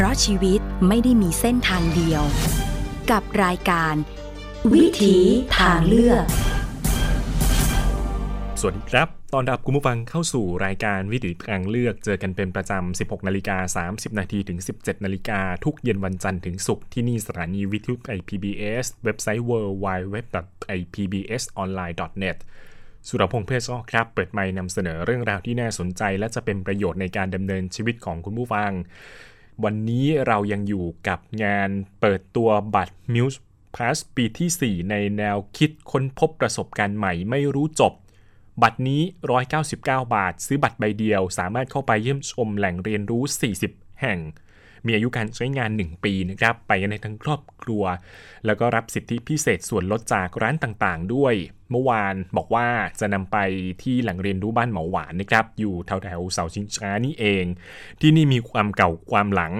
เพราะชีวิตไม่ได้มีเส้นทางเดียว กับรายการ วิถีทางเลือก สวัสดีครับตอนรับคุณผู้ฟังเข้าสู่รายการวิถีทางเลือก เจอกันเป็นประจำ 16 นาฬิกา 30 นาทีถึง 17 นาฬิกาทุกเย็นวันจันทร์ถึงศุกร์ที่นี่สถานีวิทยุไอ PBS เว็บไซต์ www.ipbsonline.net สุรพงษ์เพชรครับ เปิดไมค์นำเสนอเรื่องราวที่น่าสนใจ และจะเป็นประโยชน์ในการดำเนินชีวิตของคุณผู้ฟัง วันนี้เรายังอยู่กับงานเปิดตัวบัตร Muse Pass ปีที่ 4 ในแนวคิดค้นพบประสบการณ์ใหม่ไม่รู้จบ บัตรนี้ 199 บาท ซื้อบัตรใบเดียว สามารถเข้าไปเยี่ยมชมแหล่งเรียนรู้ 40 แห่ง มีอายุการใช้งาน 1 ปีนะครับไปกันในทั้งครอบครัว แล้วก็รับสิทธิพิเศษส่วนลดจากร้านต่างๆ ด้วย เมื่อวานบอกว่าจะนำไปที่แหล่งเรียนรู้บ้านหมอหวานนะครับ อยู่แถวๆเสาชิงช้านี่เอง ที่นี่มีความเก่าความหลัง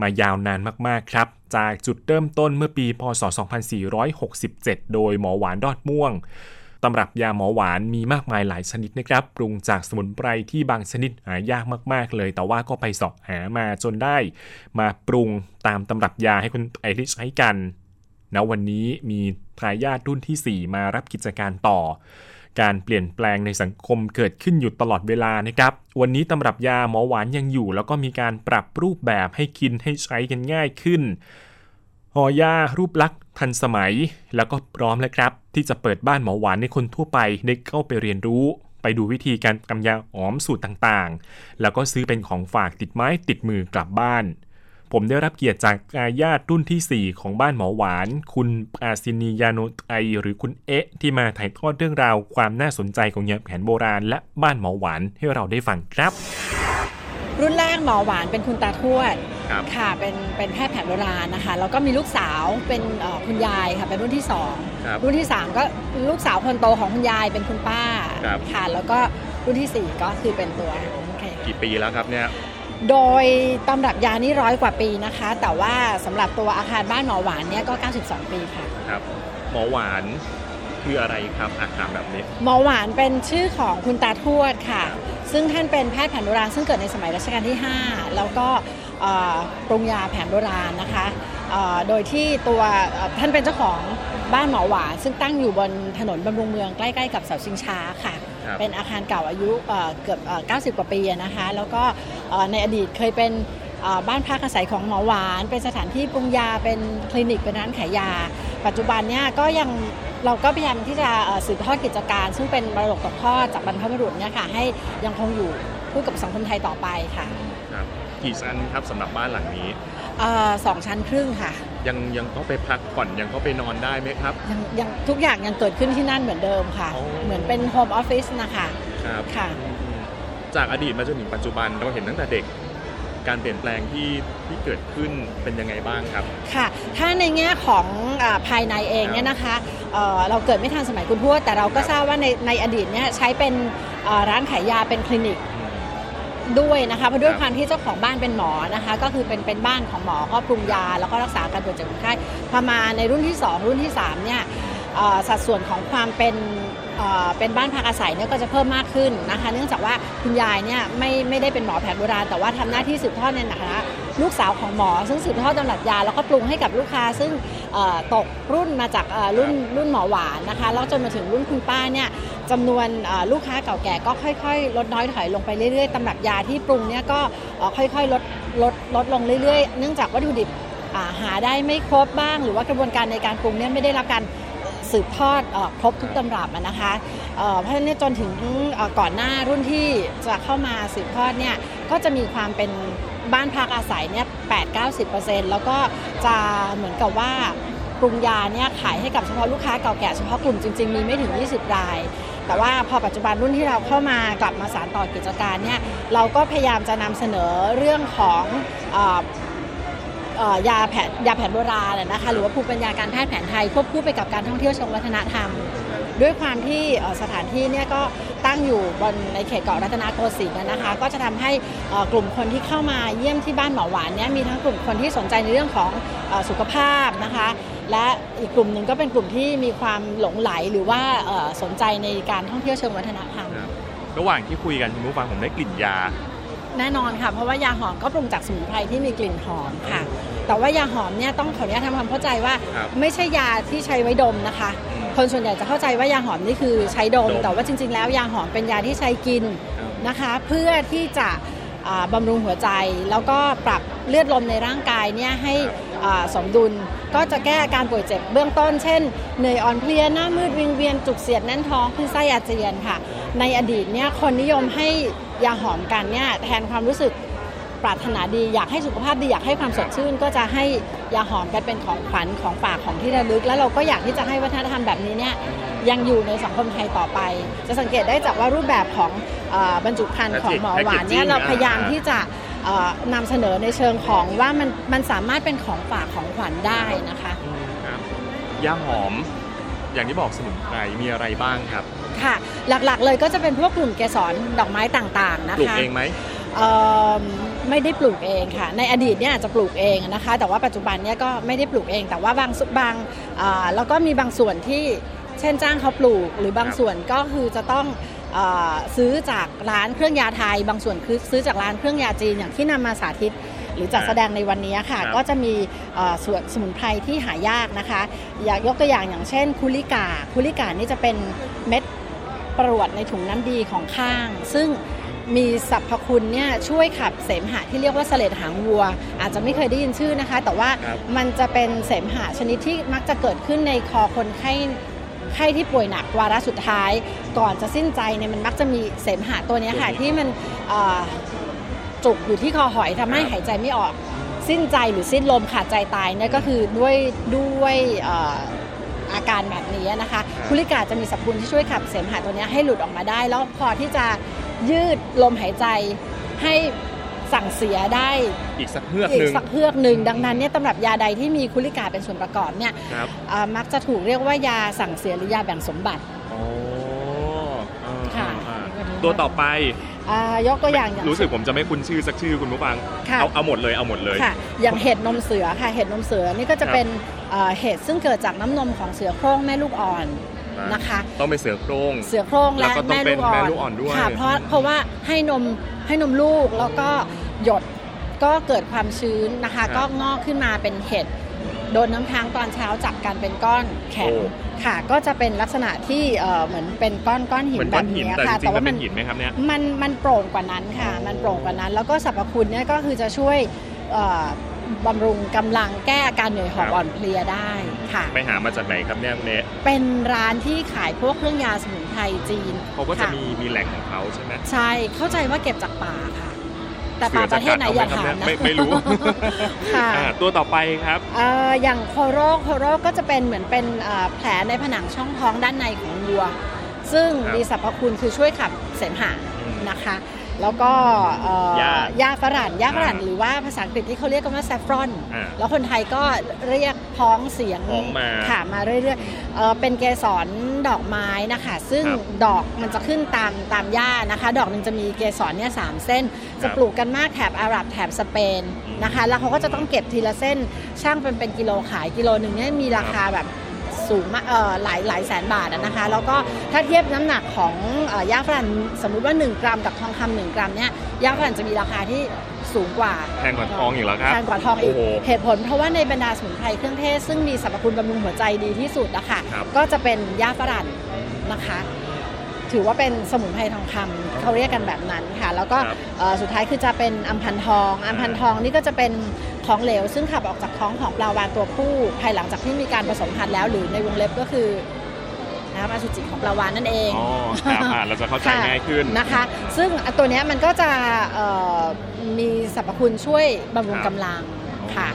มายาวนานมากๆครับ จากจุดเริ่มต้นเมื่อปีพศ 2467 โดยหมอหวานดอดม่วง ตำรับยาหมอหวานมีมากมายหลายชนิดนะครับปรุงจากสมุนไพรที่บางชนิดหายากมาก ๆ เลย แต่ว่าก็ไปสอบหามาจนได้ มาปรุงตามตำรับยาให้คนไทยได้ใช้กันณวันนี้มีทายาทรุ่นที่ 4 มารับกิจการต่อ การเปลี่ยนแปลงในสังคมเกิดขึ้นอยู่ตลอดเวลานะครับ วันนี้ตำรับยาหมอหวานยังอยู่ แล้วก็มีการปรับรูปแบบให้กินให้ใช้กันง่ายขึ้นห่อยารูปลักษณ์ ทันสมัยแล้วก็พร้อมแล้วครับ ที่จะเปิดบ้านหมอหวานในคนทั่วไปได้เข้าไปเรียนรู้ ไปดูวิธีการทำยาหอมสูตรต่างๆ แล้วก็ซื้อเป็นของฝากติดไม้ติดมือกลับบ้าน ผมได้รับเกียรติจากอาญาติรุ่นที่ 4 ของบ้านหมอหวาน คุณอาซินียาโนไอหรือคุณเอ๊ะ ที่มาถ่ายทอดเรื่องราวความน่าสนใจของยาแผนโบราณ และบ้านหมอหวานให้เราได้ฟังครับ รุ่นแรกหมอหวานเป็นคุณตาทวด ครับค่ะเป็นเป็นแพทย์แผนโบราณนะคะแล้วก็มีลูกสาวเป็นเอ่อคุณยายค่ะเป็นรุ่นที่สองครับรุ่นที่สามก็ลูกสาวคนโตของคุณยายเป็นคุณป้าครับค่ะแล้วก็รุ่นที่สี่ก็คือเป็นตัวโอเคกี่ปีแล้วครับเนี่ยโดยตำรับยานี่ร้อยกว่าปีนะคะ แต่ว่าสำหรับตัวอาคารบ้านหมอหวานเนี่ยก็ 92 ปีค่ะครับหมอหวานคืออะไรครับอาถามแบบนี้ หมอหวานเป็นชื่อของคุณตาทวดค่ะ ซึ่งท่านเป็นแพทย์แผนโบราณซึ่งเกิดในสมัยรัชกาลที่ 5 แล้วก็เอ่อ ปรุงยาแผนโบราณนะคะเอ่อโดยที่ตัวเอ่อท่านเป็นเจ้าของบ้านหมอหวานซึ่งตั้งอยู่บนถนนบำรุงเมืองใกล้ๆกับเสาชิงช้าค่ะครับเป็นอาคารเก่าอายุเอ่อเกือบเอ่อ90 กว่าปีอะนะคะ แล้วก็เอ่อในอดีตเคยเป็นเอ่อบ้านพักอาศัยของหมอหวาน เป็นสถานที่ปรุงยาเป็นคลินิกเป็นร้านขายยา ปัจจุบันเนี่ยก็ยังเราก็พยายามที่จะเอ่อสืบทอดกิจการ ซึ่งเป็นมรดกตกทอดจากบรรพบุรุษเนี่ยค่ะให้ยังคงอยู่คู่กับสังคมไทยต่อไปค่ะครับ กี่ชั้นครับสำหรับบ้านหลังนี้เอ่อสองชั้นครึ่งค่ะ ยังยังต้องไปพักผ่อนยังต้องไปนอนได้ไหมครับ ยังยังทุกอย่างยังเกิดขึ้นที่นั่นเหมือนเดิมค่ะ อ๋อ เหมือนเป็นโฮมออฟฟิศนะคะครับค่ะ อืมจากอดีตมาจนถึงปัจจุบันเราเห็นตั้งแต่เด็ก การเปลี่ยนแปลงที่ที่เกิดขึ้นเป็นยังไงบ้างครับ ค่ะ ถ้าในแง่ของอาภายในเองเนี่ยนะคะเอ่อเราเกิดไม่ทันสมัยคุณทวดแต่เราก็ครับ ทราบว่าในในอดีตเนี่ยใช้เป็นเอ่อร้านขายยาเป็นคลินิก ด้วยนะคะเพราะด้วยครับความที่เจ้าของบ้านเป็นหมอนะคะ ก็คือเป็นเป็นบ้านของหมอก็ปรุงยาแล้วก็รักษาการป่วยจากคนไข้พอมาในรุ่นที่ 2 รุ่นที่3เนี่ยเอ่อ สัดส่วนของความเป็นเป็นบ้านพักอาศัยเนี่ยก็จะเพิ่มมากขึ้นนะคะ เนื่องจากว่าคุณยายเนี่ยไม่ไม่ได้เป็นหมอแผนโบราณแต่ว่าทำหน้าที่สืบทอดในฐานะลูกสาวของหมอ ซึ่งสืบทอดตำรับยาแล้วก็ปรุงให้กับลูกค้า ซึ่งตกรุ่นมาจากรุ่นรุ่นหมอหวานนะคะแล้วจนมาถึงรุ่นคุณป้าเนี่ยจำนวนลูกค้าเก่าแก่ก็ค่อยๆ ลดน้อยถอยลงไปเรื่อยๆตำรับยาที่ปรุงเนี่ยก็ค่อยๆลดลดลดลงเรื่อยๆ เนื่องจากวัตถุดิบหาได้ไม่ครบบ้าง หรือว่ากระบวนการในการปรุงเนี่ยไม่ได้รับการ สืบทอดอครบทุกตำรับนะคะเพราะฉะนั้นจนถึงก่อนหน้ารุ่นที่จะเข้ามาสืบทอดเนี่ยก็จะมีความเป็นบ้านพักอาศัยเนี่ย8-90%แล้วก็จะเหมือนกับว่าปรุงยาเนี่ยขายให้กับเฉพาะลูกค้าเก่าแก่เฉพาะกลุ่มจริงๆ มีไม่ถึง 20 ราย แต่ว่าพอปัจจุบันรุ่นที่เราเข้ามากลับมาสานต่อกิจการเนี่ยเราก็พยายามจะนำเสนอเรื่องของ ยาแผนยาแผนโบราณนะคะหรือว่าภูมิปัญญาการแพทย์แผนไทยควบคู่ไปกับการท่องเที่ยวเชิงวัฒนธรรม ด้วยความที่สถานที่เนี่ยก็ตั้งอยู่บนในเขตเกาะรัตนโกสินทร์นะคะ ก็จะทำให้กลุ่มคนที่เข้ามาเยี่ยมที่บ้านหมอหวานเนี่ยมีทั้งกลุ่มคนที่สนใจในเรื่องของสุขภาพนะคะ และอีกกลุ่มหนึ่งก็เป็นกลุ่มที่มีความหลงไหลหรือว่าสนใจในการท่องเที่ยวเชิงวัฒนธรรมระหว่างที่คุยกันคุณผู้ฟังผมได้กลิ่นยา แน่นอนค่ะ เพราะว่ายาหอมก็ปรุงจากสมุนไพรที่มีกลิ่นหอมค่ะ แต่ว่ายาหอมเนี่ยต้องขออนุญาตทำความเข้าใจว่า ครับไม่ใช่ยาที่ใช้ไว้ดมนะคะ อืมคนส่วนใหญ่จะเข้าใจว่ายาหอมนี่คือใช้ดม ดมแต่ว่าจริง ๆ แล้วยาหอมเป็นยาที่ใช้กินครับ นะคะ เพื่อที่จะอ่าบำรุงหัวใจ แล้วก็ปรับเลือดลมในร่างกายเนี่ยให้อ่าสมดุลก็จะแก้อาการป่วยเจ็บเบื้องต้น เช่นเหนื่อยอ่อนเพลียหน้ามืดวิงเวียนจุกเสียดแน่นท้องขึ้นไส้อาเจียนค่ะ ในอดีตเนี่ยคนนิยมให้ ยาหอมกันเนี่ยแทนความรู้สึกปรารถนาดีอยากให้สุขภาพดีอยากให้ความสดชื่น ก็จะให้ยาหอมกันเป็นของขวัญของฝากของที่ระลึก แล้วเราก็อยากที่จะให้วัฒนธรรมแบบนี้เนี่ยยังอยู่ในสังคมไทยต่อไป จะสังเกตได้จากว่ารูปแบบของเออบรรจุภัณฑ์ของหมอหวานเนี่ย Packaging เราพยายามอ่าที่จะเอ่อนำเสนอในเชิงของว่ามันมันสามารถเป็นของฝากของขวัญได้นะคะครับยาหอมอย่างที่บอกสมุนไพรมีอะไรบ้างครับ ค่ะ หลักๆเลยก็จะเป็นพวกกลุ่มเกสรดอกไม้ต่างๆนะปลูกคะเองไหมเอิ่มไม่ได้ปลูกเองค่ะ ในอดีตเนี่ยอาจจะปลูกเองนะคะ แต่ว่าปัจจุบันเนี่ยก็ไม่ได้ปลูกเอง แต่ว่าบางสุบางอ่าแล้วก็มีบางส่วนที่เช่นจ้างเขาปลูก หรือบางครับส่วนก็คือจะต้องอาซื้อจากร้านเครื่องยาไทย บางส่วนคือซื้อจากร้านเครื่องยาจีนอย่างที่นำมาสาธิต หรือจัดแสดงในวันนี้ค่ะ ครับ ก็จะมีเอ่อส่วนสมุนไพรที่หายากนะคะ อยากยกตัวอย่างอย่างเช่นคุลิกาคุลิกานี่จะเป็นเม็ด ปรวดในถุงน้ำดีของข้าง ซึ่งมีสรรพคุณเนี่ยช่วยขับเสมหะที่เรียกว่าเสลดหางวัว อาจจะไม่เคยได้ยินชื่อนะคะ แต่ว่าครับมันจะเป็นเสมหะชนิดที่มักจะเกิดขึ้นในคอคนไข้ไข้ที่ป่วยหนักวาระสุดท้าย ก่อนจะสิ้นใจเนี่ยมันมักจะมีเสมหะตัวเนี้ยค่ะที่มันเอ่อจุกอยู่ที่คอหอยทำให้ครับหายใจไม่ออก สิ้นใจหรือสิ้นลมขาดใจตายเนี่ยก็คือด้วยด้วยเอ่ออาการแบบนี้นะคะครับคุลิกาจะมีสรรพคุณที่ช่วยขับเสมหะตัวเนี้ยให้หลุดออกมาได้ แล้วพอที่จะยืดลมหายใจให้สั่งเสียได้อีกสักเฮือกอีหกนึ่งสักเพือกหนึ่งดังนั้นเนี่ยตำรับยาใดที่มีคุลิกาเป็นส่วนประกอบเนี่ยครับอ่ามักจะถูกเรียกว่ายาสั่งเสียหรือยาแบ่งสมบัติโอ้เออค่ะอ่าตัวต่อไปอ่า ยกตัวอย่างอย่าง รู้สึกผมจะไม่คุ้นชื่อสักชื่อคุณผู้ฟัง ค่ะ เอาเอาหมดเลยเอาหมดเลย ค่ะ อย่างเห็ดนมเสือค่ะ เห็ดนมเสือนี่ก็จะครับ เป็นเอ่อเห็ดซึ่งเกิดจากน้ำนมของเสือโคร่งแม่ลูกอ่อนอ่านนะคะ ต้องเป็นเสือโคร่ง เสือโคร่งแล้และวก็ต้องแม่เป็ลูนกอ่อนแม่ลูกอ่อนด้วยค่ะเพราะเพราะว่าให้นมให้นมลูกแล้วก็หยดก็เกิดความชื้นนะคะ ครับก็งอกขึ้นมาเป็นเห็ดโดนน้ำค้างตอนเช้าจับกันเป็นก้อนแข็งโอ้ ค่ะก็จะเป็นลักษณะที่เอ่อเหมือนเป็นก้อนก้อนหิเหนมือนแบก้อนบหินนี้แต่จค่ะริงๆว่ามันมัเป็นนหินไหมครับเนี่ยมันมันโปร่งกว่านั้นค่ะ มันโปร่งกว่านั้น แล้วก็สรรพคุณเนี่ยก็คือจะช่วยเอ่อบำรุงกำลังแก้อาการเหนื่อยหอบครับอ่อนเพลียได้ค่ะไปหามาจากไหนครับเนี่ยคุณเนเป็นร้านที่ขายพวกเครื่องยาสมุนไพรจีนเขาก็จะค่มีมีแหล่งของเขาใช่ไหมใช่เข้าใจว่าเก็บจากป่าค่ะ แต่ป่าประเทศไหนอย่าถามนะไม่ไม่รู้ค่ะอ่าตัวต่อไปครับเอ่ออย่างโคโรโคโรก็จะเป็นเหมือนเป็นเอ่อแผลในผนังช่องท้องด้านในของวัว ซึ่งครับมีสรรพคุณคือช่วยขับเสมหะอืมนะคะ แล้วก็เอ่อยายาฝรั่นยาฝรั่นอ่าหรือว่าภาษาอังกฤษที่เขาเรียกกันว่าแซฟรอนอ่าแล้วคนไทยก็เรียกพ้องเสียงพ้องมาค่ะมาเรื่อยๆเอ่อเป็นเกสรดอกไม้นะคะ ซึ่งครับดอกมันจะขึ้นตามตามหญ้านะคะ ดอกหนึ่งจะมีเกสรเนี่ยสามเส้นครัจะบปลูกกันมากแถบอาหรับแถบสเปนนะคะ แล้วเขาก็จะต้องเก็บทีละเส้นช่างเป็นเป็นกิโลขายกิโลหนึ่งเนี่ยมีราคาแบบ สูงมากเอ่อหลายหลายแสนบาทอะนะคะแล้วก็ถ้าเทียบน้ำหนักของเอ่อย่าฝรั่งสมมุติว่า 1 กรัมกับทองคำหนึ่งกรัมเนี่ยย่าฝรั่งจะมีราคาที่สูงกว่าแพงกว่าทองอีกแล้วครับแพงกว่าทองอีกโอ้โหเหตุผลเพราะว่าในบรรดาสมุนไพรเครื่องเทศซึ่งมีสรรพคุณบำรุงหัวใจดีที่สุดนะคะครับก็จะเป็นย่าฝรั่งนะคะ ถือว่าเป็นสมุนไพรทองคำเขาเรียกกันแบบนั้นค่ะ แล้วก็ครับเอ่อสุดท้ายคือจะเป็นอัมพันทอง อัมพันทองนี่ก็จะเป็น ของเหลว ซึ่งขับออกจากท้องของปลาวาฬตัวผู้ ภายหลังจากที่มีการผสมพันธุ์แล้ว หรือในวงเล็บก็คือน้ำอสุจิของปลาวาฬนั่นเองอ๋อครับอ่าเราจะเข้าใจค่ะง่ายขึ้นนะคะ ซึ่งตัวเนี้ยมันก็จะเอ่อมีสรรพคุณช่วยบำรุงครับกำลังค่ะ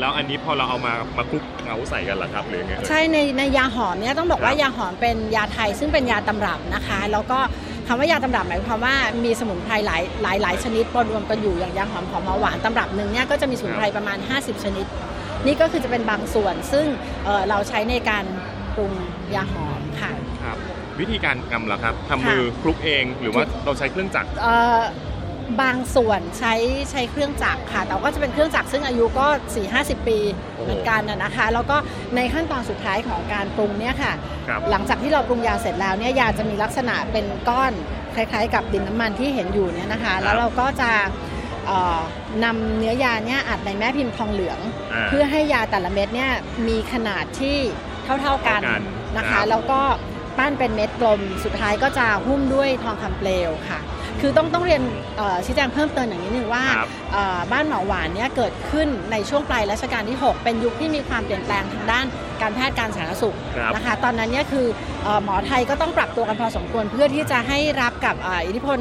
แล้วอันนี้พอเราเอามามาคลุกเงาใส่กันเหรอครับหรือไงเอ่ยใช่ในในยาหอมเนี่ยต้องบอกว่าครับยาหอมเป็นยาไทยซึ่งเป็นยาตำรับนะคะ แล้วก็ คำว่ายาตำรับหมายความว่ามีสมุนไพรหลายหลายหลายชนิดปนรวมกันอยู่อย่างยาหอมของเบาหวานตำรับหนึ่งเนี่ยก็จะมีสมุนไพรประมาณ 50 ชนิด นี่ก็คือจะเป็นบางส่วนซึ่งเอ่อเราใช้ในการปรุงยาหอมค่ะครับวิธีการทำเหรอครับทำมือคลุกเองหรือว่าเราใช้เครื่องจักรเอ่อบางส่วนใช้ใช้เครื่องจักรค่ะ แต่ก็จะเป็นเครื่องจักรซึ่งอายุก็ 4-50 ปีโอ้ เหมือนกันนะนะคะ แล้วก็ในขั้นตอนสุดท้ายของการปรุงเนี่ยค่ะ ครับหลังจากที่เราปรุงยาเสร็จแล้วเนี่ยยาจะมีลักษณะเป็นก้อนคล้ายๆ กับดินน้ำมันที่เห็นอยู่เนี่ยนะคะ แล้วเราก็จะเอ่อนำเนื้อยาเนี่ยอัดในแม่พิมพ์ทองเหลืองาเพื่อให้ยาแต่ละเม็ดเนี่ยมีขนาดที่เท่าๆกันเท่ากันนะครัคะบแล้วก็ปั้นเป็นเม็ดกลมสุดท้ายก็จะหุ้มด้วยทองคำเปลวค่ะ คือต้องต้องเรียนเอ่อชี้แจงเพิ่มเติมอย่างนี้นึงว่าครับเอ่อบ้านหมอหวานเนี่ยเกิดขึ้นในช่วงปลายรัชกาลที่ 6 เป็นยุคที่มีความเปลี่ยนแปลงทางด้านการแพทย์การสาธารณสุขครับนะคะตอนนั้นเนี่ยคือเอ่อหมอไทยก็ต้องปรับตัวกันพอสมควรเพื่อที่จะให้รับกับเอ่ออิทธิพล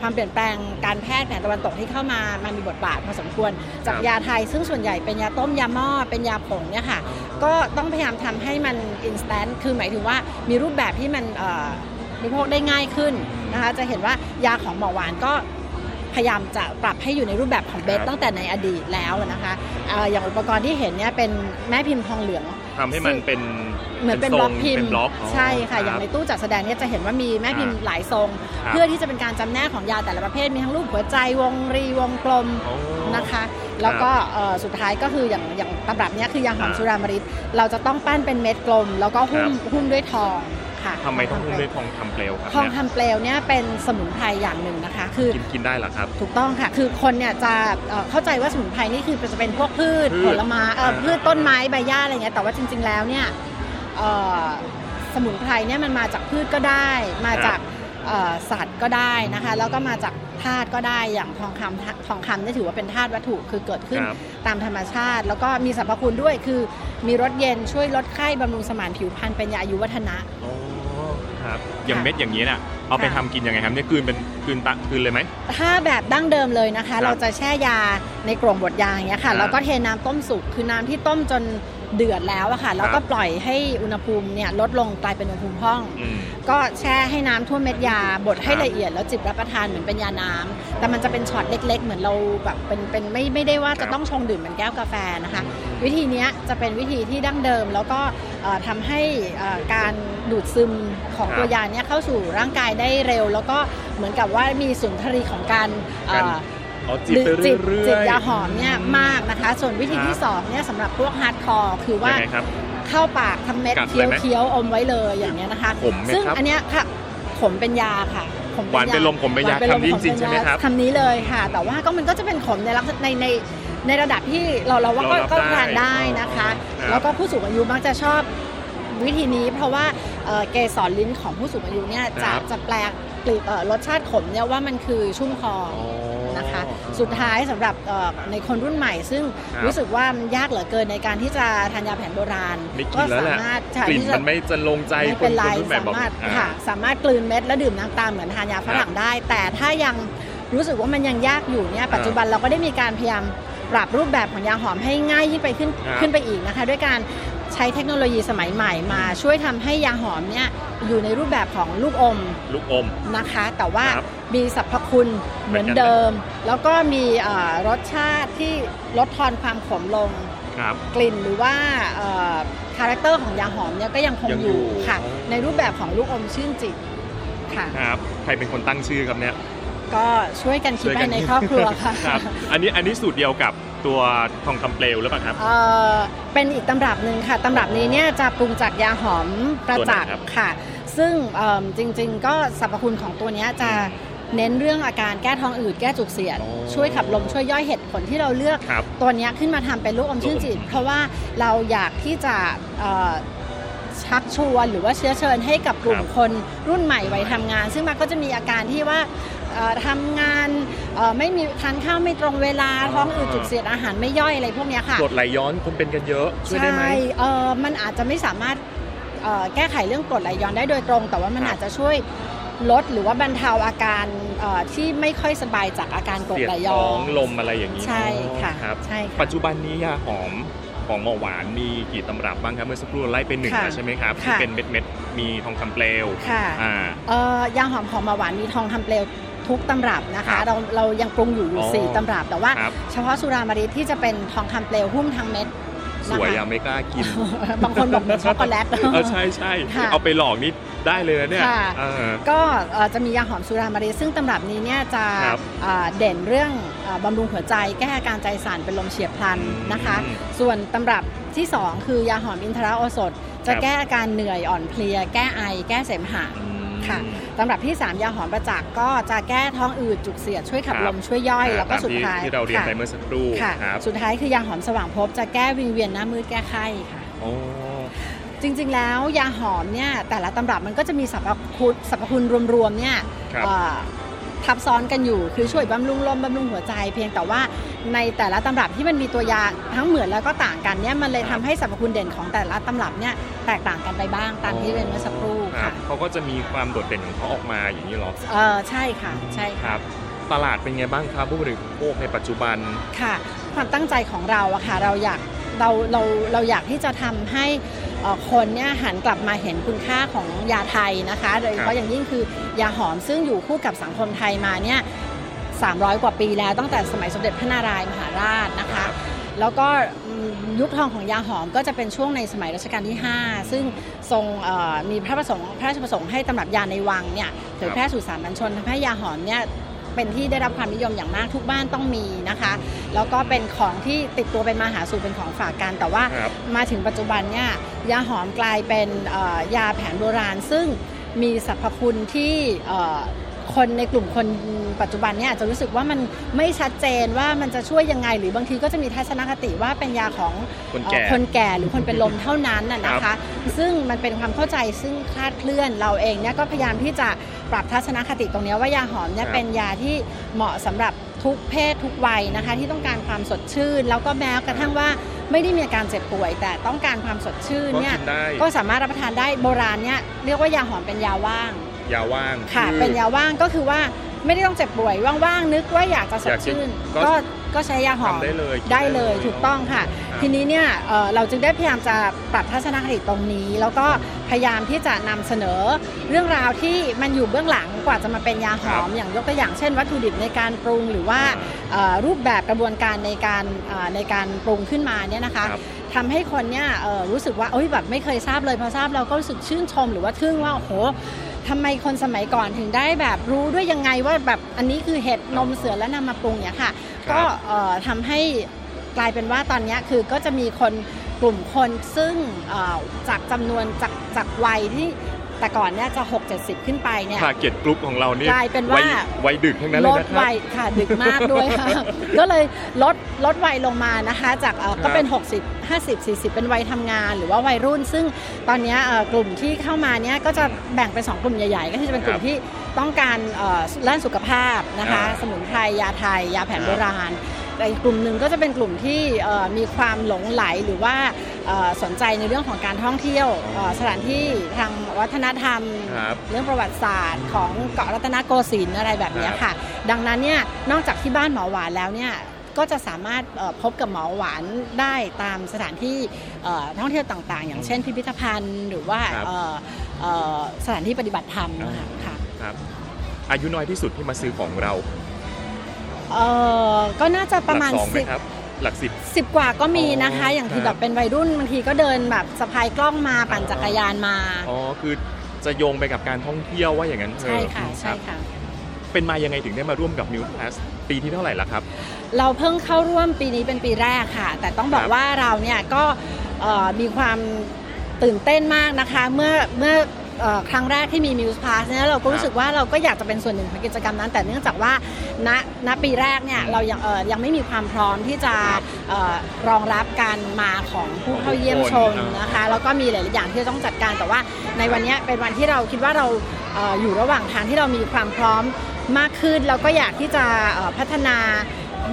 ความเปลี่ยนแปลงการแพทย์แผนตะวันตกที่เข้ามามามีบทบาทพอสมควร จากยาไทย ซึ่งส่วนใหญ่เป็นยาต้มยาหม้อเป็นยาผงเนี่ยค่ะก็ต้องพยายามทำให้มัน instant คือหมายถึงว่ามีรูปแบบที่มันเอ่อ บริโภคได้ง่ายขึ้นนะคะจะเห็นว่ายาของหมอหวานก็พยายามจะปรับให้อยู่ในรูปแบบของเบสครับตั้งแต่ในอดีตแล้วนะคะเอ่ออย่างอุปกรณ์ที่เห็นเนี่ยเป็นแม่พิมพ์ทองเหลืองทำให้มันเป็นเหมือนเป็นทบรล็องกพิมเป็พ์นบล็อกใช่ค่ะรับอย่างในตู้จัดแสดงเนี่ยจะเห็นว่ามีแม่พิมพ์อ่าหลายทรงครับเพื่อที่จะเป็นการจำแนกของยาแต่ละประเภทมีทั้งรูปหัวใจวงรีวงกลมโอ้นะคะ แล้วก็เอ่อสุดท้ายก็คืออย่างอย่างตำรับเนี้ยคือยาหอมอ่าสุรามริตเราจะต้องปั้นเป็นเม็ดกลม แล้วก็หุ้มครับหุ้มด้วยทอง ค่ะทำไมต้องหุ้มด้วยทองคำเปลวครับทองเนี่ยคำเปลวเนี่ยเป็นสมุนไพรอย่างหนึ่งนะคะคือกินกินได้เหรอครับ ถูกต้องค่ะ คือคนเนี่ยจะเอ่อเข้าใจว่าสมุนไพรนี่คือจะเป็นพวกพืชพืชผลไม้เอ่ออ่าพืชต้นไม้ใบหญ้าอะไรเงี้ยแต่ว่าจริง ๆแล้วเนี่ยเอ่อสมุนไพรเนี่ยมันมาจากพืชก็ได้ มาจากเอ่อสัตว์ก็ได้นะคะแล้วก็มาจากธาตุก็ได้อย่างทองคำทองคำเนี่ยถือว่าเป็นธาตุวัตถุคือเกิดขึ้นครับตามธรรมชาติ แล้วก็มีสรรพคุณด้วยคือมีรสเย็นช่วยลดไข้บำรุงสมานผิวพรรณเป็นยาอายุวัฒนะอ๋อ ครับอย่างค่ะเม็ดอย่างนี้น่ะเอาไปค่ะทำกินยังไงครับเนี่ยกลืนเป็นกลืนตะกลืนเลยไหมถ้าแบบดั้งเดิมเลยนะคะครับเราจะแช่ยาในกล่องบดยาอย่างเงี้ยค่ะอ่าแล้วก็เทน้ำต้มสุกคือน้ำที่ต้มจนเดือดแล้วอะค่ะแล้วก็ปล่อยให้อุณหภูมิเนี่ยลดลงกลายเป็นอุณหภูมิห้องอืมก็แช่ให้น้ำท่วมเม็ดยาบดให้ครับละเอียดแล้วจิบรับประทานเหมือนเป็นยาน้ำแต่มันจะเป็นช็อตเล็ก ๆ เหมือนเราแบบเป็นเป็นไม่ไม่ได้ว่าครัจะบต้องชงดื่มเหมือนแก้วกาแฟนะคะ วิธีเนี้ยจะเป็นวิธีที่ดั้งเดิมแล้วก็เอ่อ ทำให้เอ่อการดูดซึมของครับตัวยาเนี้ยเข้าสู่ร่างกายได้เร็ว แล้วก็เหมือนกับว่ามีสุนทรีของการเอ่อเอาจิบไปจิบเรื่อยๆจิบยาหอมเนี่ยอืมมากนะคะ ส่วนวิธีครับที่2เนี่ยสำหรับพวกฮาร์ดคอร์คือว่ายังไงครับเข้าปากทำเม็ดกัดเคี้เลยยวไหมเคี้ยวอมไว้เลยอย่างเงี้ยนะคะขมไหมซึ่งครับอันเนี้ยค่ะขมเป็นยาค่ะขมหวานเป็นลมขมเป็นยาหวป็ลคำนี้จริงๆใช่ไหมครับคำนี้เลยค่ะ แต่ว่าก็มันก็จะเป็นขมในลักษณะในใน ในระดับที่เราเราว่าก็เรารับก็ได้ทานได้นะคะ ครับ แล้วก็ผู้สูงอายุมักจะชอบวิธีนี้ เพราะว่าเอ่อเกสรลิ้นของผู้สูงอายุเนี่ยจะจะแปลกกลิ่นเอ่อรสชาติขมเนี่ยว่ามันคือชุ่มคออ๋อนะคะ สุดท้ายสำหรับเอ่อในคนรุ่นใหม่ ซึ่งครับรู้สึกว่ามันยากเหลือเกินในการที่จะทานยาแผนโบราณไม่กินแล้วแหละสามารถใช่กลิ่นที่จะมันไม่จะลงใจไม่คเป็นนไรคนรุ่นใหม่สาบอกมารถอ่าค่ะสามารถกลืนเม็ดและดื่มน้ำตามเหมือนทานยาฝรั่งได้ แต่ถ้ายังรู้สึกว่ามันยังยากอยู่เนี่ยปัจจุบันเราก็ได้มีการพยายาม ปรับรูปแบบของยาหอมให้ง่ายยิ่งไปขึ้นครับขึ้นไปอีกนะคะ ด้วยการใช้เทคโนโลยีสมัยใหม่มาช่วยทำให้ยาหอมเนี่ยอยู่ในรูปแบบของลูกอมลูกอมนะคะ แต่ว่าครับมีสรรพคุณเหมือนเหมือนกันเดิม แล้วก็มีเอ่อรสชาติที่ลดทอนความขมลงครับกลิ่นหรือว่า character ของยาหอมเนี่ยก็ยังคงยังออยู่ยู่ค่ะอ๋อในรูปแบบของลูกอมชื่นจิตค่ะครับใครเป็นคนตั้งชื่อครับเนี่ย ก็ช่วยกันคิดช่วยไปกันในครอบครัวค่ะครับอันนี้อันนี้สูตรเดียวกับตัวทองคำเปลวหรือเปล่าครับเอ่อเป็นอีกตำรับหนึ่งค่ะตำรับนี้เนี่ยจะปรุงจากยาหอมประจักษ์ตัวไหนครับค่ะ ซึ่งเอิ่มจริง ๆ ก็สรรพคุณของตัวเนี้ยจะเน้นเรื่องอาการแก้ท้องอืดแก้จุกเสียดอ๋อช่วยขับลมช่วยย่อยเหตุผลที่เราเลือกครับตัวเนี้ยขึ้นมาทำเป็นลูกอมชื่นจิตลูกอมเพราะว่าเราอยากที่จะเอ่อชักชวนหรือว่าเชื้อเชิญให้กับกลุ่มครับคนรุ่นใหม่วัยทำงาน ซึ่งมันก็จะมีอาการที่ว่าเอ่อ ทำงานเอ่อไม่มีทานข้าวไม่ตรงเวลาอ๋อท้องอืดจุกเสียดอาหารไม่ย่อยอะไรพวกเนี้ยค่ะกรดไหลย้อนคนเป็นกันเยอะช่วยได้ไหมใช่เออมันอาจจะไม่สามารถเอ่อแก้ไขเรื่องกรดไหลย้อนได้โดยตรง แต่ว่ามันครับอาจจะช่วยลดหรือว่าบรรเทาอาการเอ่อที่ไม่ค่อยสบายจากอาการกรดเสียดไหลย้ท้อองนลมอะไรอย่างนี้ใช่ค่ะอ๋อครับใช่ค่ะปัจจุบันนี้ยาหอมของหมอหวานมีกี่ตำรับบ้างครับเมื่อสักครู่เราไล่เป็นหนึ่งค่ะแล้วใช่ไหมครับค่ะที่เป็นเม็ดเม็ดๆมีทองคำเปลวค่ะอ่าเอ่อยาหอมของหมาหวานมีทองคำเปลว ทุกตำรับนะครัคะบเราเรายังปรุงอยู่อยู่อ๋อสี่ตำรับ แต่ว่าครับเฉพาะสุรามาริที่จะเป็นทองคำเปลวหุ้มทั้งเม็ดสวยอะไม่กล้ากิน บางคนบอกเหมือนช็อกโกแลตเออใช่ใช่ค่ะเอาไปหลอกนี่ได้เลยนะเนี่ยค่ะเออก็เอ่อจะมียาหอมสุรามารีซึ่งตำรับนี้เนี่ยจะครับอ่าเด่นเรื่องอ่าบำรุงหัวใจแก้อาการใจสั่นเป็นลมเฉียบพลันอืมนะคะ ส่วนตำรับที่ 2 คือยาหอมอินทราโอสถ จะครับแก้อาการเหนื่อยอ่อนเพลีย แก้ไอ แก้เสมหะอืมค่ะ ตำรับที่ 3 ยาหอมประจักษ์ก็จะแก้ท้องอืดจุกเสียดช่วยขับครับลมช่วยย่อย แล้วก็ตามสุดที่ท้ายที่เราเรียนค่ะไปเมื่อสักครู่ค่ะครับสุดท้ายคือยาหอมสว่างภพจะแก้วิงเวียนหน้ามืดแก้ไข้ค่ะโอ้จริงๆ แล้วยาหอมเนี่ยแต่ละตำรับมันก็จะมีสรรพคุณสรรพคุณรวมๆเนี่ยครับเอ่อ ทับซ้อนกันอยู่ คือช่วยบำรุงลมบำรุงหัวใจ เพียงแต่ว่าในแต่ละตำรับที่มันมีตัวยาทั้งเหมือนแล้วก็ต่างกันเนี่ยมันเลยครัทำบให้สรรพคุณเด่นของแต่ละตำรับเนี่ยแตกต่างกันไปบ้างตามที่เรียนเมื่อสักครู่ครัค่ะบเขาก็จะมีความโดดเด่นของเขาออกมาอย่างนี้เหรอเออใช่ค่ะใช่คค่ะรับตลาดเป็นไงบ้างครับผู้บริโภคในปัจจุบันค่ะ ความตั้งใจของเราอะค่ะเราอยากเราเราเราอยากที่จะทำให้เอ่อ คนเนี่ยหันกลับมาเห็นคุณค่าของยาไทยนะคะ โดยเฉครัพาะบอย่างยิ่งคือยาหอมซึ่งอยู่คู่กับสังคมไทยมาเนี่ย300 กว่าปีแล้วตั้งแต่สมัยสมเด็จพระนารายณ์มหาราชนะคะ แล้วก็อืมยุคทองของยาหอมก็จะเป็นช่วงในสมัยรัชกาลที่ 5 ซึ่งทรงเอ่อมีพระประสงค์พระราชประสงค์ให้ตำรับยาในวังเนี่ยเผยแพร่สู่สามัญชนทำให้ยาหอมเนี่ย เป็นที่ได้รับความนิยมอย่างมากทุกบ้านต้องมีนะคะ แล้วก็เป็นของที่ติดตัวเป็นมาหาสู่เป็นของฝากกันแต่ว่าครับมาถึงปัจจุบันเนี่ยยาหอมกลายเป็นเอ่อยาแผนโบราณ ซึ่งมีสรรพคุณที่เอ่อคนในกลุ่มคนปัจจุบันเนี่ยอาจจะรู้สึกว่ามันไม่ชัดเจนว่ามันจะช่วยยังไง หรือบางทีก็จะมีทัศนคติว่าเป็นยาของคนแก่ เอ่อคนแก่หรือคนเป็นลมเท่านั้นน่ะ นะคะซึ่งมันเป็นความเข้าใจซึ่งคลาดเคลื่อนเราเองเนี่ยก็พยายามที่จะ ปรับทัศนคติตรงเนี้ยว่ายาหอมเนี่ยครับเป็นยาที่เหมาะสำหรับทุกเพศทุกวัยนะคะ ที่ต้องการความสดชื่น แล้วก็แม้กระทั่งว่าไม่ได้มีอาการเจ็บป่วย แต่ต้องการความสดชื่นก็เนี่ยกินได้ก็สามารถรับประทานได้โบราณเนี่ยเรียกว่ายาหอมเป็นยาว่าง ยาว่างค่ะคือเป็นยาว่างก็คือว่าไม่ได้ต้องเจ็บป่วยว่างๆนึกว่าอยากจะสอดยากกินชื่นก็ ก็ก็ใช้ยาหอมทำได้เลยกินได้เลยถูกต้องค่ะ ครับ ทีนี้เนี่ยเอ่อเราจึงได้พยายามจะปรับทัศนคติตรงนี้ แล้วก็พยายามที่จะนำเสนอเรื่องราวที่มันอยู่เบื้องหลังกว่าจะมาเป็นยาหอม อย่างยกตัวอย่างเช่น วัตถุดิบในการปรุงหรือว่าเอ่อรูปแบบกระบวนการในการเอ่อในการปรุงขึ้นมาเนี่ยนะคะ ครับ ทำให้คนเนี่ยเอ่อรู้สึกว่าเอ้ยแบบไม่เคยทราบเลยพอทราบเราก็รู้สึกชื่นชมหรือว่าทึ่งว่าโอ้โห ทำไมคนสมัยก่อนถึงได้แบบรู้ด้วยยังไงว่าแบบอันนี้คือเห็ดนมเสือแล้วนำมาปรุงเนี่ยค่ะครับก็เอ่อทำให้กลายเป็นว่าตอนเนี้ยคือก็จะมีคนกลุ่มคนซึ่งเอ่อจากจำนวนจากจากวัยที่แต่ก่อนเนี่ยจะ 6 70 ขึ้นไปเนี่ยทาเก็ตกลุ่มของเรานี่กลายเป็นว่ายวัยดึกทั้งนั้นลเลยดนะครัวัยค่ะดึกมากด้วยค่ะ ก็เลยลด ลดวัยลงมานะคะ จากเอ่อครับก็เป็น 60 50 40 เป็นวัยทำงาน หรือว่าวัยรุ่น ซึ่งตอนเนี้ยเอ่อกลุ่มที่เข้ามาเนี้ยก็จะแบ่งเป็น 2 กลุ่มใหญ่ๆ ก็คือจะเป็นกลุ่คมรับที่ต้องการเอ่อด้านสุขภาพนะคะอ่าสมุนไพรยาไทย ยาแผนครับโบราณแต่อีกกลุ่มหนึ่งก็จะเป็นกลุ่มที่เอ่อมีความหลงไหลหรือว่าเอ่อสนใจในเรื่องของการท่องเที่ยวเอ่อสถานที่ทางวัฒนธรรมครับเรื่องประวัติศาสตร์ของเกาะรัตนโกสินทร์อะไรแบบเนี้ยครับค่ะ ดังนั้นเนี่ยนอกจากที่บ้านหมอหวานแล้วเนี่ย ก็จะสามารถเอ่อพบกับหมอหวานได้ตามสถานที่เอ่อท่องเที่ยวต่างๆ อย่างเช่น พิพิธภัณฑ์ หรือว่าครับเอ่อเอ่อสถานที่ปฏิบัติธรรมนะคะค่ะครับอายุน้อยที่สุดที่มาซื้อของเราเอ่อก็น่าจะประมาณหลักสองไหมสิบครับหลักสิบสิบกว่าก็มีนะคะอ๋ออย่างที่คแบรับบเป็นวัยรุ่นบางทีก็เดินแบบสะพายกล้องมาปั่นจักรยานมา อ๋อ คือจะโยงไปกับการท่องเที่ยวว่าอย่างนั้นเถอใช่ค่ะรับใช่ค่ะ เป็นมายังไงถึงได้มาร่วมกับ New Plus ปีที่เท่าไหร่ละครับ เราเพิ่งเข้าร่วมปีนี้เป็นปีแรกค่ะ แต่ต้องบอกครับว่าเราเนี่ยก็เอ่อมีความตื่นเต้นมากนะคะ เมื่อเมื่อเอ่อครั้งแรกที่มี Muse Pass เนี่ยเราก็รู้สึกว่าเราก็อยากจะเป็นส่วนหนึ่งของกิจกรรมนั้น แต่เนื่องจากว่าณณปีแรกเนี่ยเรายังเอ่อยังไม่มีความพร้อมที่จะครับเอ่อรองรับการมาของผู้เข้าเยี่ยมชมของทุกคนนะคะแล้วก็มีหลาย ๆ อย่างที่ต้องจัดการแต่ว่าในวันเนี้ยเป็นวันที่เราคิดว่าเราเอ่ออยู่ระหว่างทางที่เรามีความพร้อม มากขึ้นเราก็อยากที่จะเอ่อพัฒนา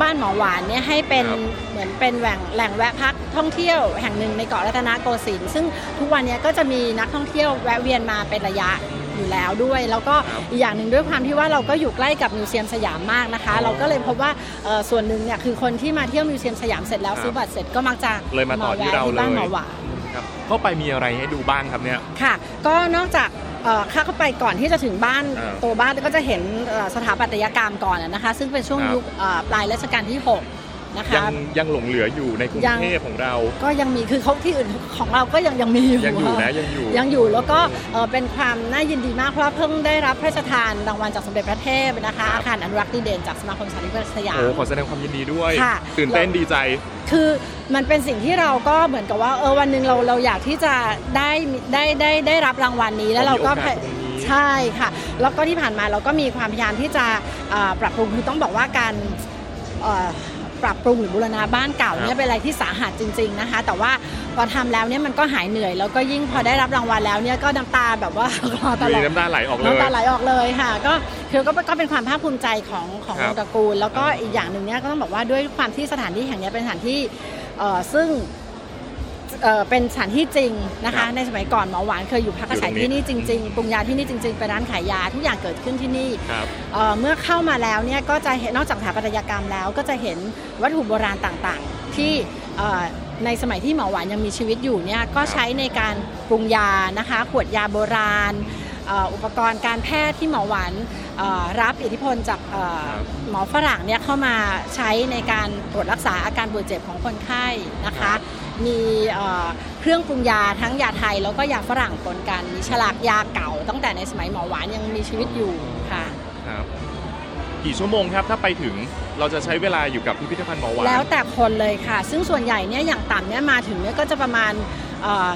บ้านหมอหวานเนี่ยให้เป็นครับเหมือนเป็นแหล่งแหล่งแวะพักท่องเที่ยวแห่งหนึ่งในเกาะรัตนโกสินทร์ซึ่งทุกวันเนี้ยก็จะมีนักท่องเที่ยวแวะเวียนมาเป็นระยะอยู่แล้วด้วย แล้วก็ครับอีกอย่างหนึ่งด้วยความที่ว่าเราก็อยู่ใกล้กับมิวเซียมสยามมากนะคะอ๋อเราก็เลยพบว่าเอ่อส่วนหนึ่งเนี่ยคือคนที่มาเที่ยวมิวเซียมสยามเสร็จแล้วครับซื้อบัตรเสร็จก็มักจะเลยมาต่อที่เราแวะเลบ้านยหมอหวานครับเข้าไปมีอะไรให้ดูบ้างครับเนี่ยค่ะ ก็นอกจาก เอ่อเข้าไปก่อนที่จะถึงบ้านอ่าตัวบ้านก็จะเห็นเอ่อสถาปัตยกรรมก่อนนะคะ ซึ่งเป็นช่วงครับยุคเอ่อปลายรัชกาลที่ 6 นะคะยังยังหลงเหลืออยู่ในกรุงยังเทพของเรา ก็ยังมีคือเขาที่อื่นของเราก็ยังยังมีอยู่ยังอยู่นะค่ะยังอยู่ยังอยู่แล้วก็เอ่อเป็นความน่ายินดีมากเพราะว่าเพิ่งได้รับพระราชทานรางวัลจากสมเด็จพระเทพนะคะครับอาคารอนุรักษ์ดีเด่นจากสมาคมสาธิตสยามโอ้ขอแสดงความยินดีด้วยค่ะตื่นเต้นดีใจ คือมันเป็นสิ่งที่เราก็เหมือนกับว่าเออวันหนึ่งเราเราอยากที่จะได้ได้ได้ได้รับรางวัลนี้แล้วเราก็มีโอกาสตรงนี้ใช่ค่ะ แล้วก็ที่ผ่านมาเราก็มีความพยายามที่จะเอ่อปรับปรุงคือต้องบอกว่าการเอ่อ ปรับปรุงหรือบูรณะบ้านเก่าครัเนี่ยบเป็นอะไรที่สาหัสจริง ๆนะคะ แต่ว่าพอทำแล้วเนี่ยมันก็หายเหนื่อย แล้วก็ยิ่งพอได้รับรางวัลแล้วเนี่ยก็น้ำตาแบบว่าคลอตลมีอดน้ำตาไหลออกเลยน้ำตาไหลออกเลยค่ะ ก็คือก็ก็เป็นความภาคภูมิใจของของครัวบงตระกูล แล้วก็อ่าอีกอย่างหนึ่งเนี่ยก็ต้องบอกว่าด้วยความที่สถานที่แห่งเนี้ยเป็นสถานที่เอ่อซึ่ง เอ่อเป็นสถานที่จริงนะครัคะบในสมัยก่อนหมอหวานเคยอยู่พักอาศัยอยู่ตรงนี้ที่นี่จริงๆปรุงยาที่นี่จริงๆเป็นร้านขายยาทุกอย่างเกิดขึ้นที่นี่ครับเอ่อเมื่อเข้ามาแล้วเนี่ยก็จะเห็นนอกจากสถาปัตยกรรมแล้ว ก็จะเห็นวัตถุโบราณต่างๆ ที่เอ่อในสมัยที่หมอหวานยังมีชีวิตอยู่เนี่ยก็ใช้ในการปรุงยานะคะขวดยาโบราณเอ่ออุปกรณ์การแพทย์ที่หมอหวานเอ่อรับอิทธิพลจากเอ่อครับหมอฝรั่งเนี่ยเข้ามาใช้ในการตรวจรักษาอาการปวดเจ็บของคนไข้นะครัคะบ มีเอ่อเครื่องปรุงยาทั้งยาไทยแล้วก็ยาฝรั่งปนกัน มีฉลากยาเก่า ตั้งแต่ในสมัยหมอหวานยังมีชีวิตอยู่ค่ะครับกี่ชั่วโมงครับถ้าไปถึงเราจะใช้เวลาอยู่กับพิพิธภัณฑ์หมอหวานแล้วแต่คนเลยค่ะ ซึ่งส่วนใหญ่เนี่ยอย่างต่ำเนี่ยมาถึงเนี่ยก็จะประมาณเอ่อ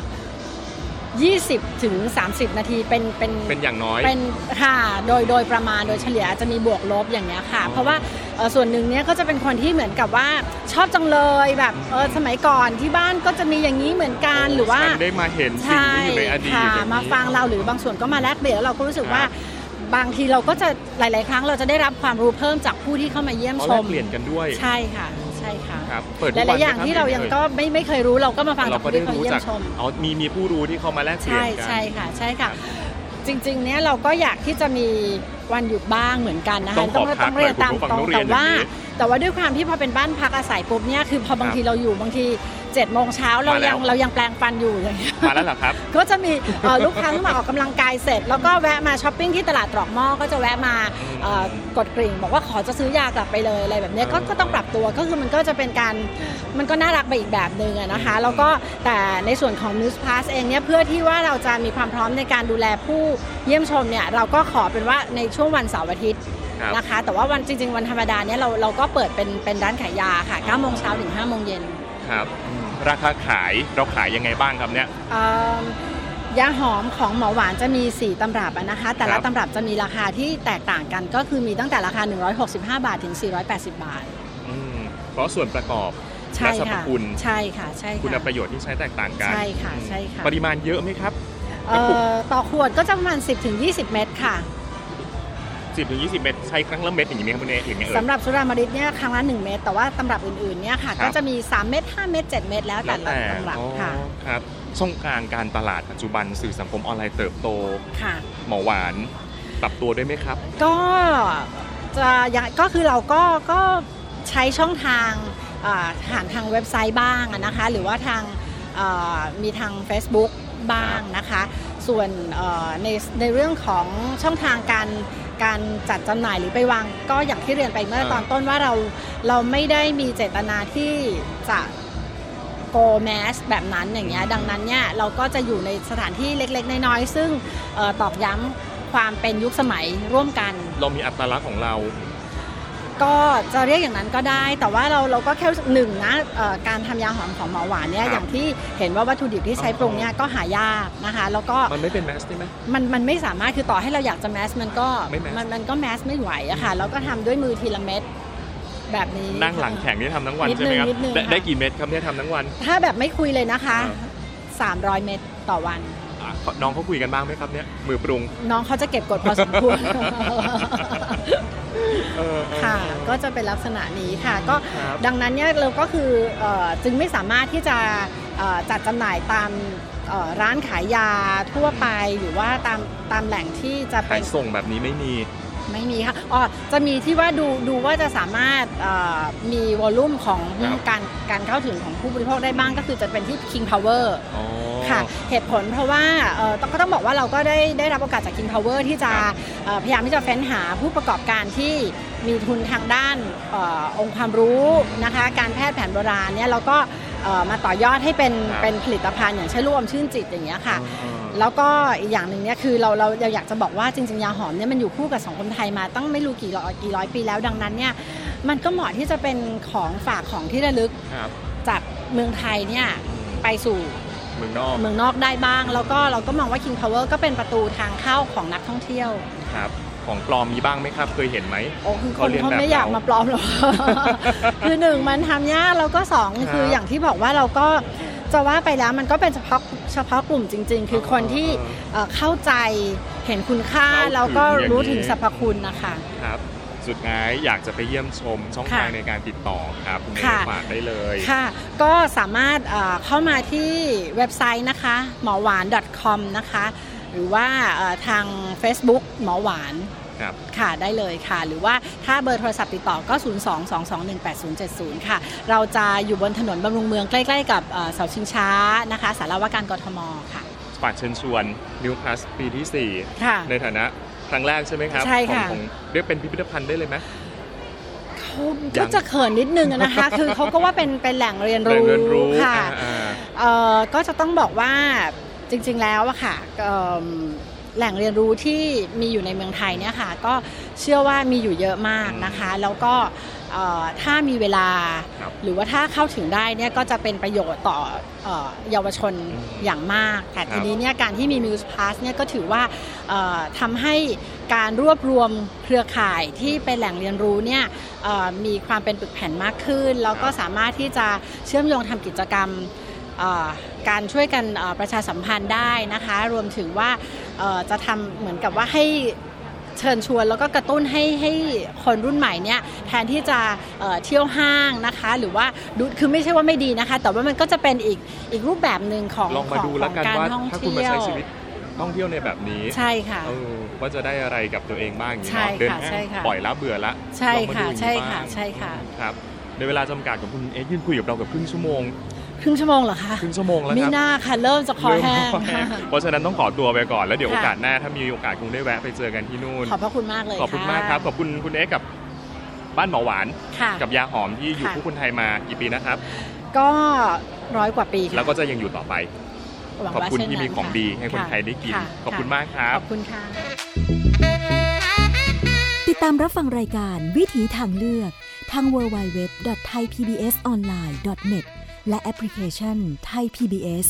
20ถึง30 นาทีเป็นเป็นเป็นอย่างน้อย เป็นค่ะโดยโดยประมาณโดยเฉลี่ยจะมีบวกลบอย่างเงี้ยค่ะอ๋อเพราะว่าเอ่อส่วนหนึ่งเนี่ยก็จะเป็นคนที่เหมือนกับว่าชอบจังเลยแบบเออสมัยก่อนที่บ้านก็จะมีอย่างนี้เหมือนกันหรือว่าฉันได้มาเห็นสิ่งที่อยู่ในอดีตค่ะแบบนี้มาฟังเราหรือบางส่วนก็มาแลกเปลี่ยนแล้วเราก็รู้สึกว่าครับบางทีเราก็จะหลาย ๆ ครั้งเราจะได้รับความรู้เพิ่มจากผู้ที่เข้ามาเยี่ยมอ๋อชแลมกเปลี่ยนกันด้วยใช่ค่ะใช่ ค่ะครับเปิดหทุกวัลานยๆอย่างไหมคบที่เรายังก็ไม่ไม่เคยรู้เราก็มาฟังเราจากก็ผู้ได้ที่เขารู้เยี่ยจากมชมอ๋อมีมีผู้รู้ที่เขามาแลกเปลี่ยใช่นกันใช่ค่ะใช่ค่ะจริงๆ เนี่ยเราก็อยากที่จะมีวันหยุดบ้างเหมือนกันนะคะต้องขอพักต้องเรียนตามหน่อยคุณผู้ฟังตรงต้องเรียแต่นอย่างว่านี้แต่ว่าด้วยความที่พอเป็นบ้านพักอาศัยปุ๊บเนี่ยคือพอบางครับทีเราอยู่บางที 7จ็ดโมงเช้าเรามาแล้ยัวงเรายังแปลงฟันอยู่อย่างเงี้ยมาแล้วเหรอครับ ก็จะมีเอ่อลูกค้าที่มาออกกำลังกายเสร็จ แล้วก็แวะมาช้อปปิ้งที่ตลาดตรอกหม้อก็จะแวะมาเอ่อกดกริ่ง บอกว่าขอจะซื้อยากลับไปเลยอะไรแบบเนี้ยก็อ่าก็ต้องปรับตัวก็คือมันก็จะเป็นการมันก็น่ารักไปอีกแบบหนึ่งอะนะคะ แล้วก็แต่ในส่วนของ News Plus เองเนี่ยเพื่อที่ว่าเราจะมีความพร้อมในการดูแลผู้เยี่ยมชมเนี่ยเราก็ขอเป็นว่าในช่วงวันเสาร์อาทิตย์ครับนะคะแต่ว่าวันจริง ๆ วันธรรมดาเนี่ยเราเราก็เปิดเป็นเป็นร้านขายยาค่ะ9โมงเช้าถึง5โมงเย็นครับ ราคาขายเราขายยังไงบ้างครับเนี่ยเอิ่มยาหอมของหมอหวานจะมี 4 ตำรับอะนะคะ แต่คละรับตำรับจะมีราคาที่แตกต่างกัน ก็คือมีตั้งแต่ราคา 165 บาทถึง 480 บาท อืมเพราะส่วนประกอบ ใช่และสรรพค่ะ คุณ ใช่ค่ะ ใช่คุณค่ะ ประโยชน์ที่ใช้แตกต่างกันใช่ค่ะใช่ค่ะ ปริมาณเยอะไหมครับ เอ่อต่อขวดก็จะประมาณ 10ถึง20 เม็ดค่ะ 10ถึง20 เม็ดใช้ครั้งละเม็ดอย่างนี้ไหมครับคุณเออย่างเงี้ยเอ่ยสำหรับสุรามาริตเนี่ยครั้งละ1เม็ดแต่ว่าตำรับอื่นๆเนี่ยค่ะ ครับ ก็จะมี 3 เม็ด5เม็ด7เม็ดแล้วแต่แล้วละแต่ตำรับอ๋อค่ะครับ ช่องทางการตลาดปัจจุบันสื่อสังคมออนไลน์เติบโต ค่ะ หมอหวานปรับตัวด้วยไหมครับ ก็จะยังก็คือเราก็ก็ใช้ช่องทางอ่าผ่านทางเว็บไซต์บ้างอะนะคะ หรือว่าทางอ่ามีทาง Facebook บ้างนะคะ ส่วนเอ่อในในเรื่องของช่องทางการ การจัดจำหน่ายหรือไปวางก็อย่างที่เรียนไปเมื่อตอนต้นว่าเราเราไม่ได้มีเจตนาที่จะโกแมสแบบนั้นอย่างเงี้ยดังนั้นเนี่ยเราก็จะอยู่ในสถานที่เล็ก ๆ น้อยๆซึ่งออตอกย้ำความเป็นยุคสมัยร่วมกัน เรามีอัตลักษณ์ของเรา ก็จะเรียกอย่างนั้นก็ได้ แต่ว่าเราเราก็แค่รู้สึกหนึ่งนะเอ่อการทำยาหอมของหมอหวานเนี่ยครับอย่างที่เห็นว่าวัตถุดิบที่ใช้ปรุงเนี่ยก็หายากนะคะแล้วก็มันไม่เป็นแมสได้ไหมมันมันไม่สามารถคือต่อให้เราอยากจะแมสมันก็ไม่แมสมันมันก็แมสไม่ไหวอะค่ะแล้วก็ทำด้วยมือทีละเม็ดแบบนี้นั่งหลังแข็งนี่ทำทั้งวันนิดใช่ไหมครับนึงนิดนึงได้ค่ะได้กี่เม็ดครับเนี่ยทำทั้งวัน ถ้าแบบไม่คุยเลยนะคะอ่300 เม็ดต่อวันอะน้องเขาคุยกันบ้างไหมครับเนี่ยมือปรุง น้องเขาจะเก็บกดพอสมควรเออเออ ค่ะ ก็จะเป็นลักษณะนี้ค่ะ ก็ครับดังนั้นเนี่ยเราก็คือเออจึงไม่สามารถที่จะเอ่อจัดจำหน่ายตามเอ่อร้านขายยาทั่วไปหรือว่าตามตามแหล่งที่จะขาเป็ยนส่งแบบนี้ไม่มี ไม่มีค่ะอ๋อจะมีที่ว่าดูดูว่าจะสามารถเอ่อมีวอลลุ่มของครับการการเข้าถึงของผู้บริโภคได้บ้างก็คือจะเป็นที่ King Power อ๋อค่ะเหตุผลเพราะว่าเอ่อต้องก็ต้องบอกว่าเราก็ได้ได้รับโอกาสจาก King Power ที่จะครับเอ่อพยายามที่จะเฟ้นหาผู้ประกอบการที่มีทุนทางด้านเออองค์ความรู้นะคะการแพทย์แผนโบราณเนี่ยเราก็เอ่อมาต่อยอดให้เป็นครับเป็นผลิตภัณฑ์อย่างเช่นลูกอมชื่นจิตอย่างเงี้ยค่ะอ๋อ แล้วก็อีกอย่างหนึ่งเนี่ยคือเราเราเราอยากจะบอกว่าจริงๆยาหอมเนี่ยมันอยู่คู่กับสังคมไทยมาตั้งไม่รู้กี่ร้อยกี่ร้อยปีแล้วดังนั้นเนี่ยมันก็เหมาะที่จะเป็นของฝากของที่ระลึกครับจากเมืองไทยเนี่ยไปสู่เมืองนอกเมืองนอกได้บ้าง แล้วก็เราก็มองว่า King Power ก็เป็นประตูทางเข้าของนักท่องเที่ยวครับของปลอมมีบ้างไหมครับ เคยเห็นไหมโอ้คือคเขานเรียนเขาแบบไม่อยากเรามาปลอมหรอกคือหนึ่งมันทำยากแล้วก็สองครับคืออย่างที่บอกว่าเราก็ จะว่าไปแล้วมันก็เป็นเฉพาะเฉพาะกลุ่มจริง ๆ คือคนที่เอ่อเข้าใจเห็นคุณค่าเข้าถึงแล้วก็อย่างนี้รู้ถึงสรรพคุณนะคะครับสุดท้ายอยากจะไปเยี่ยมชมช่องค่ะทางในการติดต่อครับคุณเอค่ะฝากได้เลยค่ะ ก็สามารถเอ่อเข้ามาที่เว็บไซต์นะคะหมอหวาน .com นะคะ หรือว่าเอ่อทาง Facebook หมอหวาน ครับค่ะได้เลยค่ะ หรือว่าถ้าเบอร์โทรศัพท์ติดต่อก็ 022218070 ค่ะ เราจะอยู่บนถนนบำรุงเมืองใกล้ ๆ กับเอ่อเสาชิงช้านะคะสารวาการกทมค่ะฝากเชิญชวน New Plus ปีที่ค่ะ4ในฐานะครั้งแรกใช่ไหมครับใช่ค่ะของของเรียกเป็นพิพิธภัณฑ์ได้เลยไหมเขายัก็งจะเขินนิดนึงอะนะคะ คือเขาก็ว่าเป็นเป็นแหล่งเรียนแหล่งรู้เรียนรู้ค่ะอ่าเอ่อก็จะต้องบอกว่าจริงๆแล้วอะค่ะเอิ่ม แหล่งเรียนรู้ที่มีอยู่ในเมืองไทยเนี่ยค่ะก็เชื่อว่ามีอยู่เยอะมากนะคะ แล้วก็เอ่อถ้ามีเวลาครับหรือว่าถ้าเข้าถึงได้เนี่ยก็จะเป็นประโยชน์ต่อเอ่อเยาวชนอืมอย่างมาก แต่ครับทีนี้เนี่ยการที่มี Muse Plus เนี่ยก็ถือว่าเอ่อทำให้การรวบรวมเครือข่ายที่เป็นแหล่งเรียนรู้เนี่ยเอ่อมีความเป็นปึกแผ่นมากขึ้น แล้วก็สามารถที่จะเชื่อมโยงทำกิจกรรมเอ่อ การช่วยกันเอ่อประชาสัมพันธ์ได้นะคะ รวมถึงว่าเอ่อจะทำเหมือนกับว่าให้เชิญชวนแล้วก็กระตุ้นให้ให้คนรุ่นใหม่เนี่ยแทนที่จะเอ่อเที่ยวห้างนะคะ หรือว่าดูคือไม่ใช่ว่าไม่ดีนะคะ แต่ว่ามันก็จะเป็นอีกอีกรูปแบบหนึ่งของลองมาของดูขแล้วองกันการว่าท่องถ้าคุณมาเที่ยวใช้ชีวิตท่องเที่ยวในแบบนี้ใช่ค่ะเออว่าจะได้อะไรกับตัวเองบ้างอย่างนี้ใช่เนาะเดินค่ะห้างใช่ค่ะปล่อยละเบื่อละใช่ลองมาค่ะดูอย่างนี้ใช่ค่ะบ้างใช่ค่ะครับในเวลาจำกัดของคุณเอ็กซ์ยืนคุยกับเรากับครึ่งชั่วโมง ครึ่งชั่วโมงเหรอคะครึ่งชั่วโมงแล้วมีครับหน้าค่ะ เริ่มจะคอแห้งเริ่มคอแห้งเพราะฉะนั้นต้องขอตัวไปก่อนแล้วเดี๋ยวโอค่ะกาสหน้าถ้ามีโอกาสคงได้แวะไปเจอกันที่นู่นขอบพระคุณมากเลยขอบคุณะมากครับขอบคุณคุณเอ็กซ์กับบ้านหมอหวานค่ะกับยาหอมที่อยู่ค่ะคู่คนไทยมากี่ปีนะครับ ก็ร้อยกว่าปีค่ะแล้วก็จะยังอยู่ต่อไปหวังขอบว่าคุณเช่นที่มีนั้นของค่ะดีให้คนไทยได้กินค่ะขอบคุณะมากครับ ขอบคุณค่ะ ติดตามรับฟังรายการวิถีทางเลือกทาง www.thaipbsonline.net และแอปพลิเคชันไทย PBS